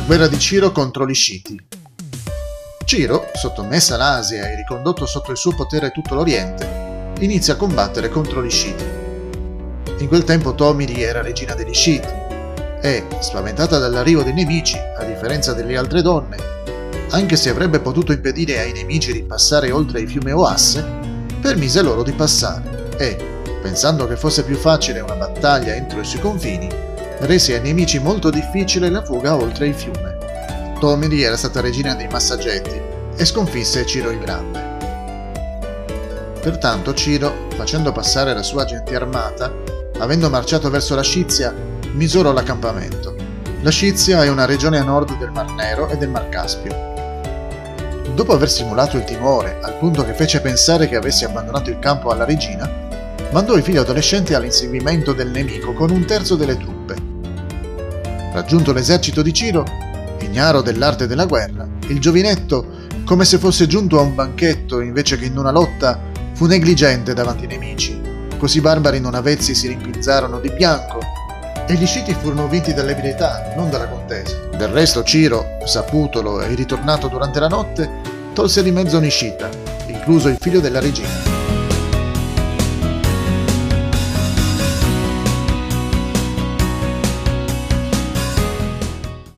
guerra di Ciro contro gli Sciti. Ciro, sottomessa l'Asia e ricondotto sotto il suo potere tutto l'Oriente, inizia a combattere contro gli Sciti. In quel tempo Tomiri era regina degli Sciti e, spaventata dall'arrivo dei nemici, a differenza delle altre donne, anche se avrebbe potuto impedire ai nemici di passare oltre il fiume Oasse, permise loro di passare e, pensando che fosse più facile una battaglia entro i suoi confini, rese ai nemici molto difficile la fuga oltre il fiume. Tomiri era stata regina dei Massagetti e sconfisse Ciro il Grande. Pertanto Ciro, facendo passare la sua gente armata, avendo marciato verso la Scizia, misurò l'accampamento. La Scizia è una regione a nord del Mar Nero e del Mar Caspio. Dopo aver simulato il timore al punto che fece pensare che avesse abbandonato il campo alla regina, mandò i figli adolescenti all'inseguimento del nemico con un terzo delle truppe Raggiunto l'esercito di Ciro, ignaro dell'arte della guerra, il giovinetto, come se fosse giunto a un banchetto invece che in una lotta, fu negligente davanti ai nemici. Così i barbari non avezzi si rimpinzarono di bianco e gli sciti furono vinti dall'abilità, non dalla contesa. Del resto Ciro, saputolo e ritornato durante la notte, tolse di mezzo un Ishita, incluso il figlio della regina.